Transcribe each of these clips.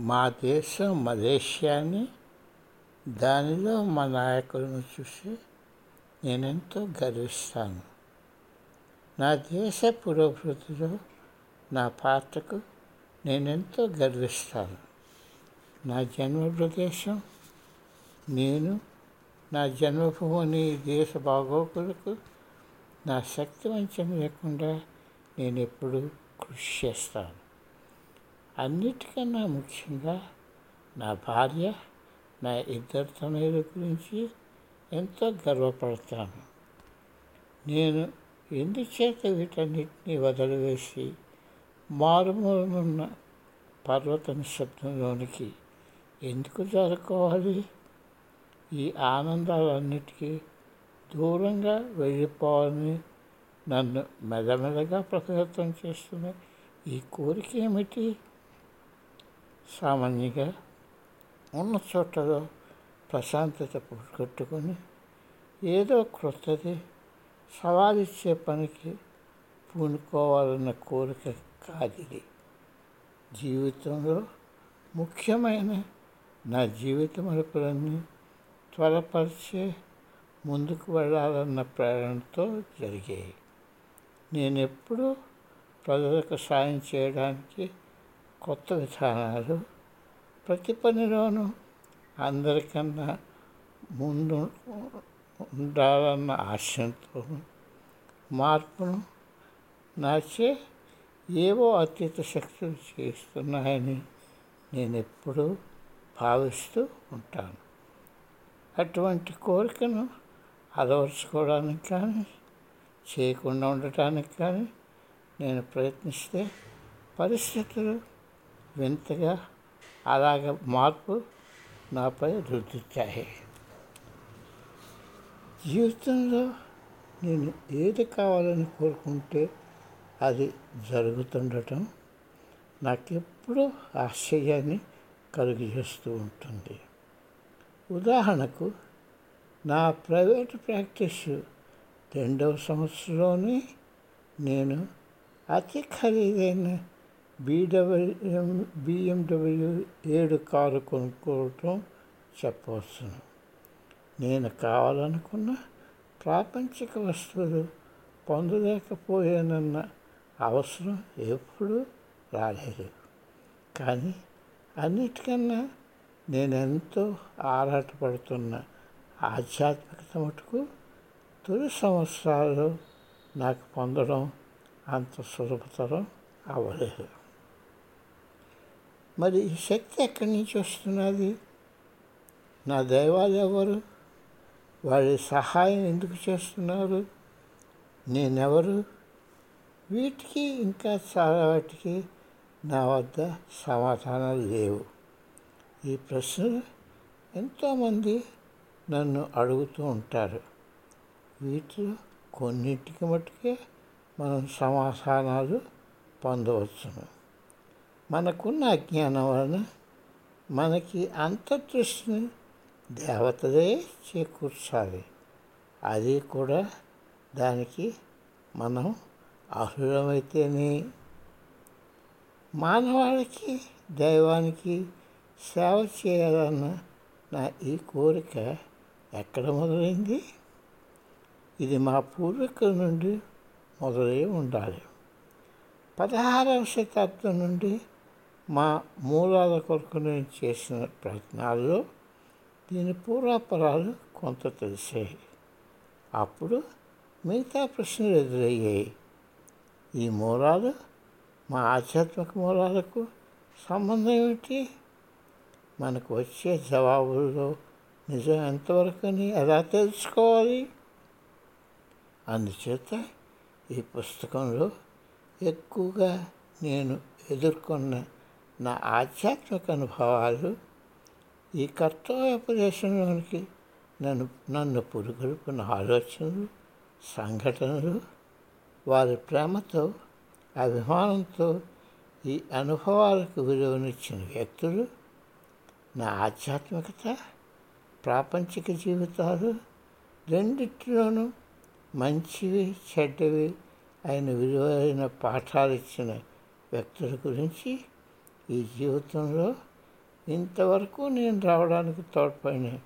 మా దేశం మలేషియాని దానిలో మా నాయకులను చూసి నేనెంతో గర్విస్తాను. నా దేశ పురోభివృద్ధిలో నా పాత్రకు నేనెంతో గర్విస్తాను. నా జన్మ ప్రదేశం నేను నా జన్మభూమిని దేశ బాగోగులకు నా శక్తి వంచం లేకుండా నేను ఎప్పుడూ కృషి చేస్తాను. అన్నిటికన్నా ముఖ్యంగా నా భార్య నా ఇద్దరు తనయుల గురించి ఎంతో గర్వపడతాను. నేను ఎందుచేత వీటన్నిటిని వదిలివేసి మారుమూలనున్న పర్వత నిశ్శబ్దంలోనికి ఎందుకు జారుకోవాలి? ఈ ఆనందాలన్నిటికీ దూరంగా వెళ్ళిపోవాలని నన్ను మెల్లమెల్లగా ప్రభావితం చేస్తున్న ఈ కోరిక ఏమిటి? సామాన్యంగా ఉన్న చోటలో ప్రశాంతత పోగొట్టుకొని ఏదో క్రొత్తది సవాలిచ్చే పనికి పూనుకోవాలన్న కోరిక కాదిది. జీవితంలో ముఖ్యమైన నా జీవిత మలుపులన్నీ త్వరపరిచే ముందుకు వెళ్ళాలన్న ప్రేరణతో జరిగాయి. నేను ఎప్పుడూ ప్రజలకు సాయం చేయడానికి కొత్త విధానాలు ప్రతి పనిలోనూ అందరికన్నా ముందు ఉండాలన్న ఆశయంతో మార్పును నాచే ఏవో అతీత శక్తులు చేస్తున్నాయని నేను ఎప్పుడూ భావిస్తూ ఉంటాను. అటువంటి కోరికను అలవర్చుకోవడానికి కానీ చేయకుండా ఉండటానికి కానీ నేను ప్రయత్నిస్తే పరిస్థితులు వింతగా అలాగ మార్పు నాపై రుద్దుతాయి జీవితంలో నేను ఏది కావాలని కోరుకుంటే అది జరుగుతుండటం నాకెప్పుడూ ఆశ్చర్యాన్ని కలుగజేస్తూ ఉంటుంది. ఉదాహరణకు నా ప్రైవేట్ ప్రాక్టీస్ రెండవ సంవత్సరంలోనే నేను అతి ఖరీదైన బీడబ్ల్యూ బిఎండబ్ల్యూ ఏడు కారు కొనుక్కోవటం చెప్పవచ్చును. నేను కావాలనుకున్న ప్రాపంచిక వస్తువులు పొందలేకపోయానన్న అవసరం ఎప్పుడూ రాలేదు. కానీ అన్నిటికన్నా నేను ఎంతో ఆరాటపడుతున్న ఆధ్యాత్మికత మటుకు తొలి సంవత్సరాలు నాకు పొందడం అంత సులభతరం అవ్వలేదు. మరి ఈ శక్తి ఎక్కడి నుంచి వస్తున్నది? నా దైవాలు ఎవరు? వారి సహాయం ఎందుకు చేస్తున్నారు? నేనెవరు? వీటికి ఇంకా చాలా వాటికి నా వద్ద సమాధానాలు లేవు. ఈ ప్రశ్న ఎంతోమంది నన్ను అడుగుతూ ఉంటారు. వీటిలో కొన్నింటికి మట్టుకే మనం సమాధానాలు పొందవచ్చును. మనకున్న అజ్ఞానం వలన మనకి అంతర్దృష్టిని దేవతలే చేకూర్చాలి. అది కూడా దానికి మనం అర్హులమైతేనే. మానవాళికి దైవానికి సేవ చేయాలన్న నా ఈ కోరిక ఎక్కడ మొదలైంది? ఇది మా పూర్వీకుల నుండి మొదలై ఉండాలి. పదహారవ శతాబ్దం నుండి మా మూలాల కొరకు నేను చేసిన ప్రయత్నాల్లో దీని పూర్వాపరాలు కొంత తెలిసాయి అప్పుడు మిగతా ప్రశ్నలు ఎదురయ్యాయి. ఈ మూలాలు మా ఆధ్యాత్మిక మూలాలకు సంబంధం ఏమిటి? మనకు వచ్చే జవాబుల్లో నిజం ఎంతవరకు అని ఎలా తెలుసుకోవాలి? అందుచేత ఈ పుస్తకంలో ఎక్కువగా నేను ఎదుర్కొన్న నా ఆధ్యాత్మిక అనుభవాలు ఈ కర్తవ్యోపదేశంలోనికి నన్ను నన్ను పురుగొల్పిన ఆలోచనలు సంఘటనలు వారి ప్రేమతో అభిమానంతో ఈ అనుభవాలకు విలువనిచ్చిన వ్యక్తులు నా ఆధ్యాత్మికత ప్రాపంచిక జీవితాలు రెండింటిలోనూ మంచివి చెడ్డవి అయిన విలువైన పాఠాలు ఇచ్చిన వ్యక్తుల గురించి ఈ జీవితంలో ఇంతవరకు నేను రావడానికి తోడ్పడిన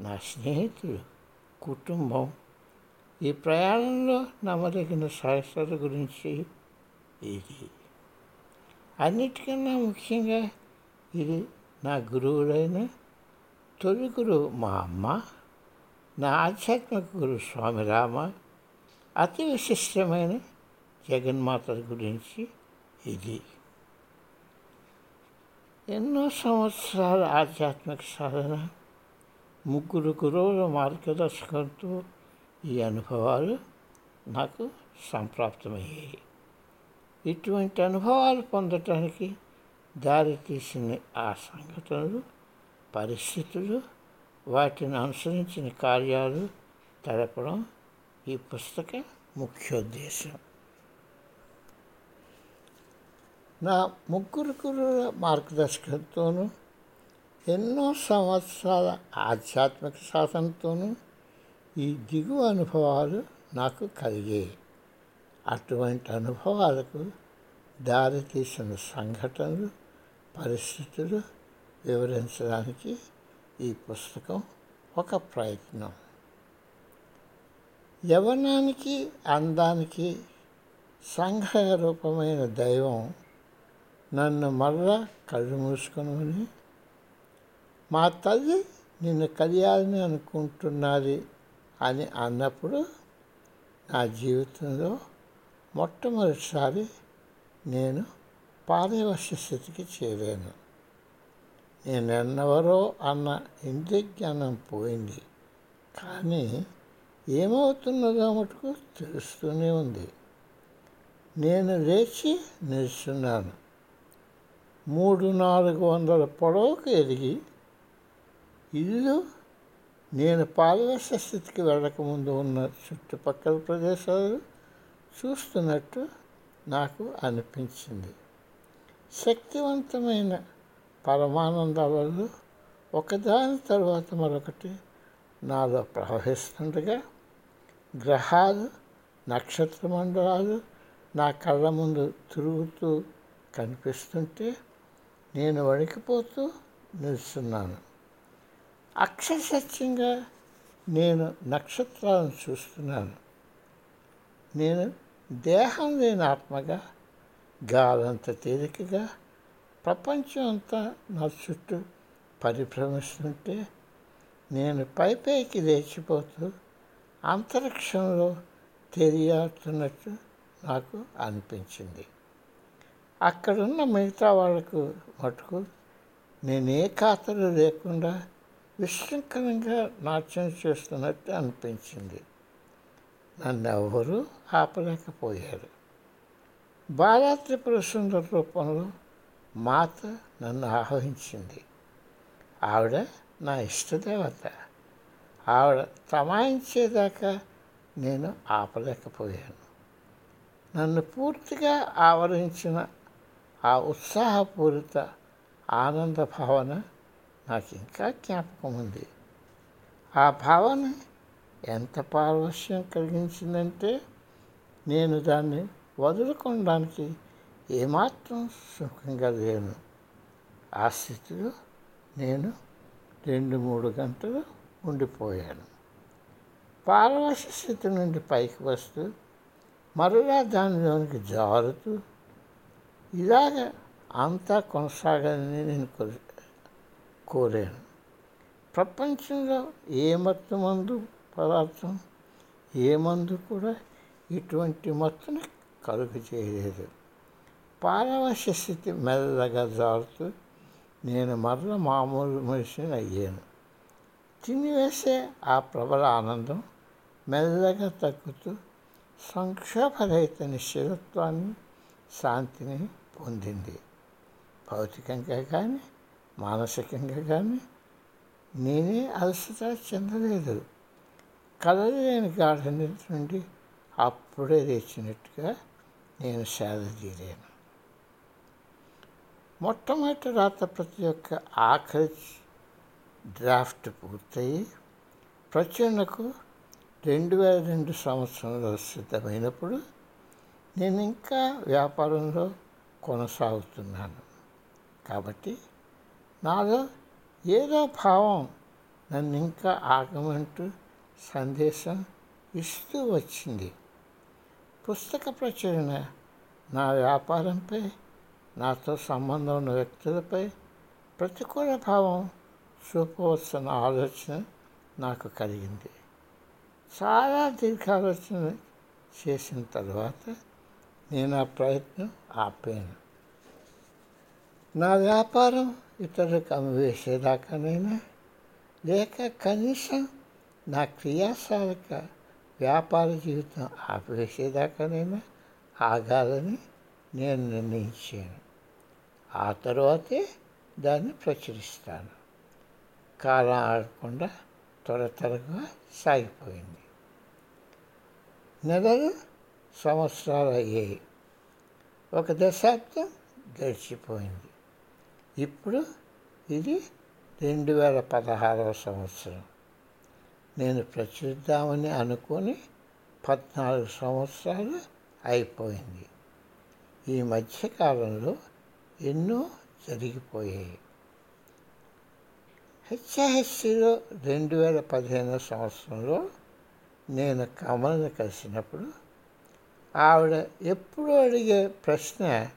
నా స్నేహితులు కుటుంబం ఈ ప్రయాణంలో నమ్మదగిన సహచరుల గురించి ఇది. అన్నిటికన్నా ముఖ్యంగా ఇది నా గురువులైన తొలి గురువు మా అమ్మ నా ఆధ్యాత్మిక గురువు స్వామి రామ అతి విశిష్టమైన జగన్మాత గురించి ఇది. ఎన్నో సంవత్సరాల ఆధ్యాత్మిక సాధన. ముగ్గురు గురువుల మార్గదర్శకంతో ఈ అనుభవాలు నాకు సంప్రాప్తమయ్యాయి. ఇటువంటి అనుభవాలు పొందటానికి దారితీసిన ఆ సంఘటనలు పరిస్థితులు వాటిని అనుసరించిన కార్యాలు తెలపడం ఈ పుస్తక ముఖ్యోద్దేశం. నా ముగ్గురు గురువుల ఎన్నో సంవత్సరాల ఆధ్యాత్మిక సాధనతోనూ ఈ దిగువ అనుభవాలు నాకు కలిగాయి అటువంటి అనుభవాలకు దారితీసిన సంఘటనలు పరిస్థితులు వివరించడానికి ఈ పుస్తకం ఒక ప్రయత్నం. యవనానికి అందానికి సంఘ రూపమైన దైవం నన్ను మరలా కళ్ళు మూసుకుని మా తల్లి నిన్ను కలియాలని అనుకుంటున్నది అని అన్నప్పుడు నా జీవితంలో మొట్టమొదటిసారి నేను పారవశ్య స్థితికి చేరాను. నేనెన్నవరో అన్న ఇంటి జ్ఞానం పోయింది. కానీ ఏమవుతున్నదో మటుకు తెలుస్తూనే ఉంది. నేను లేచి నిలుస్తున్నాను. మూడు నాలుగు వందల పొడవుకు ఎదిగి ఇల్లు నేను పారదర్శ స్థితికి వెళ్ళకముందు ఉన్న చుట్టుపక్కల ప్రదేశాలు చూస్తున్నట్టు నాకు అనిపించింది. శక్తివంతమైన పరమానందాలలో ఒకదాని తర్వాత మరొకటి నాలో ప్రవహిస్తుండగా గ్రహాలు నక్షత్ర మండలాలు నా కళ్ళ ముందు తిరుగుతూ కనిపిస్తుంటే నేను వణికిపోతూ నిలుస్తున్నాను. అక్షసత్యంగా నేను నక్షత్రాలను చూస్తున్నాను. నేను దేహం లేని ఆత్మగా గాలంత తేలికగా ప్రపంచం అంతా నా చుట్టూ పరిభ్రమిస్తుంటే నేను పై పైకి లేచిపోతూ అంతరిక్షంలో తెలియాడుతున్నట్టు నాకు అనిపించింది. అక్కడున్న మిగతా వాళ్ళకు మటుకు నేనే ఖాతరు లేకుండా విశృంఖలంగా నాట్యం చేస్తున్నట్టు అనిపించింది. నన్ను ఎవరూ ఆపలేకపోయారు. బాలాత్రి త్రిపుర సుందర రూపంలో మాత నన్ను ఆహ్వానించింది. ఆవిడ నా ఇష్టదేవత. ఆవిడ తమాయించేదాకా నేను ఆపలేకపోయాను. నన్ను పూర్తిగా ఆవరించిన ఆ ఉత్సాహపూరిత ఆనంద భావన నాకు ఇంకా జ్ఞాపకం ఉంది ఆ భావన ఎంత పారవశ్యం కలిగించిందంటే నేను దాన్ని వదులుకోవడానికి ఏమాత్రం సుఖంగా లేను. ఆ స్థితిలో నేను రెండు మూడు గంటలు ఉండిపోయాను. పారవశ్య స్థితి నుండి పైకి వస్తూ మరలా దానిలోనికి జారుతూ ఇలాగ అంతా కొనసాగాలని నేను కోరాను. ప్రపంచంలో ఏ మత్తు మందు పదార్థం ఏ మందు కూడా ఇటువంటి మత్తుని కలుగు చేయలేదు. పారవశ్య స్థితి మెల్లగా జారుతూ నేను మరల మామూలు మనిషిని అయ్యాను. తినివేసే ఆ ప్రబల ఆనందం మెల్లగా తగ్గుతూ సంక్షోభరహిత నిశ్చితత్వాన్ని శాంతిని పొందింది. భౌతికంగా కానీ మానసికంగా కానీ నేనే అలసట చెందలేదు. కలలేని గాఢ నుండి అప్పుడే తెచ్చినట్టుగా నేను సేద తీరాను. మొట్టమొదటి రాత ప్రతి ఒక్క ఆఖరి డ్రాఫ్ట్ పూర్తయి ప్రచురణకు రెండు వేల రెండు సంవత్సరంలో సిద్ధమైనప్పుడు నేను ఇంకా వ్యాపారంలో కొనసాగుతున్నాను. కాబట్టి నాలో ఏదో భావం నన్ను ఇంకా ఆగమంటూ సందేశం ఇస్తూ వచ్చింది. పుస్తక ప్రచురణ నా వ్యాపారంపై నాతో సంబంధం ఉన్న వ్యక్తులపై ప్రతికూల భావం చూపవలసిన ఆలోచన నాకు కలిగింది. చాలా దీర్ఘాలోచన చేసిన తర్వాత నేను ఆ ప్రయత్నం ఆపాను. నా వ్యాపారం ఇతరులకు అమ్మివేసేదాకానైనా లేక కనీసం నా క్రియాశాలక వ్యాపార జీవితం ఆపివేసేదాకానైనా ఆగాలని నేను నిర్ణయించాను. ఆ తర్వాతే దాన్ని ప్రచురిస్తాను. కాలం ఆడకుండా త్వర త్వరగా సాగిపోయింది. నెలలు సంవత్సరాలు అయ్యాయి ఒక దశాబ్దం గడిచిపోయింది. ఇప్పుడు ఇది రెండు వేల పదహారవ సంవత్సరం. నేను ప్రచురిద్దామని అనుకొని పద్నాలుగు సంవత్సరాలు అయిపోయింది. ఈ మధ్యకాలంలో ఎన్నో జరిగిపోయాయి. హెచ్ఐహెచ్సిలో రెండు వేల పదిహేను సంవత్సరంలో నేను కమల్ని కలిసినప్పుడు ఆవిడ ఎప్పుడు అడిగే ప్రశ్న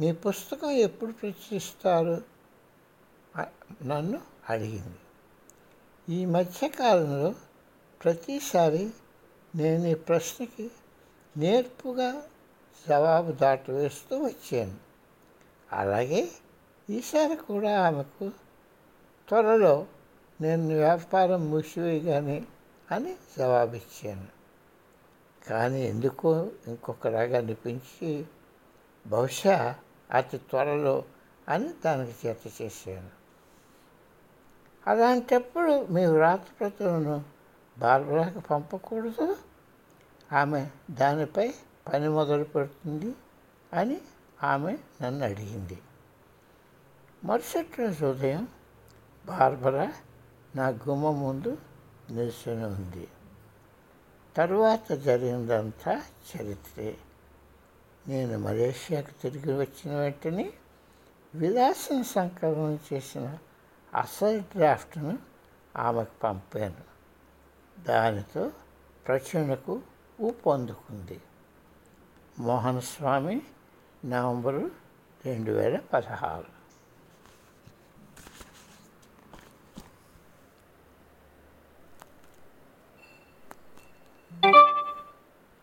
మీ పుస్తకం ఎప్పుడు ప్రచురిస్తారు? నన్ను అడిగింది. ఈ మధ్యకాలంలో ప్రతిసారి నేను ఈ ప్రశ్నకి నేర్పుగా జవాబు దాటవేస్తూ వచ్చాను. అలాగే ఈసారి కూడా ఆమెకు త్వరలో నేను వ్యాపారం మూసివేయగానే అని జవాబిచ్చాను. కానీ ఎందుకో ఇంకొకలాగా అనిపించి బహుశా అతి త్వరలో అని దానికి చేత చేశాను. అలాంటప్పుడు మీ వ్రాతప్రతులను బార్బరాకు పంపకూడదు. ఆమె దానిపై పని మొదలు పెడుతుంది అని ఆమె నన్ను అడిగింది. మరుసటి రోజు ఉదయం బార్బరా నా గుమ్మ ముందు నిల్చుని ఉంది. తరువాత జరిగిందంతా చరిత్రే. నేను మలేషియాకు తిరిగి వచ్చిన వెంటనే విలాసం సంకలనం చేసిన అసలు డ్రాఫ్ట్ను ఆమెకు పంపాను. దానితో ప్రచురణకు ఊపందుకుంది. మోహన్ స్వామి నవంబరు రెండు వేల పదహారు.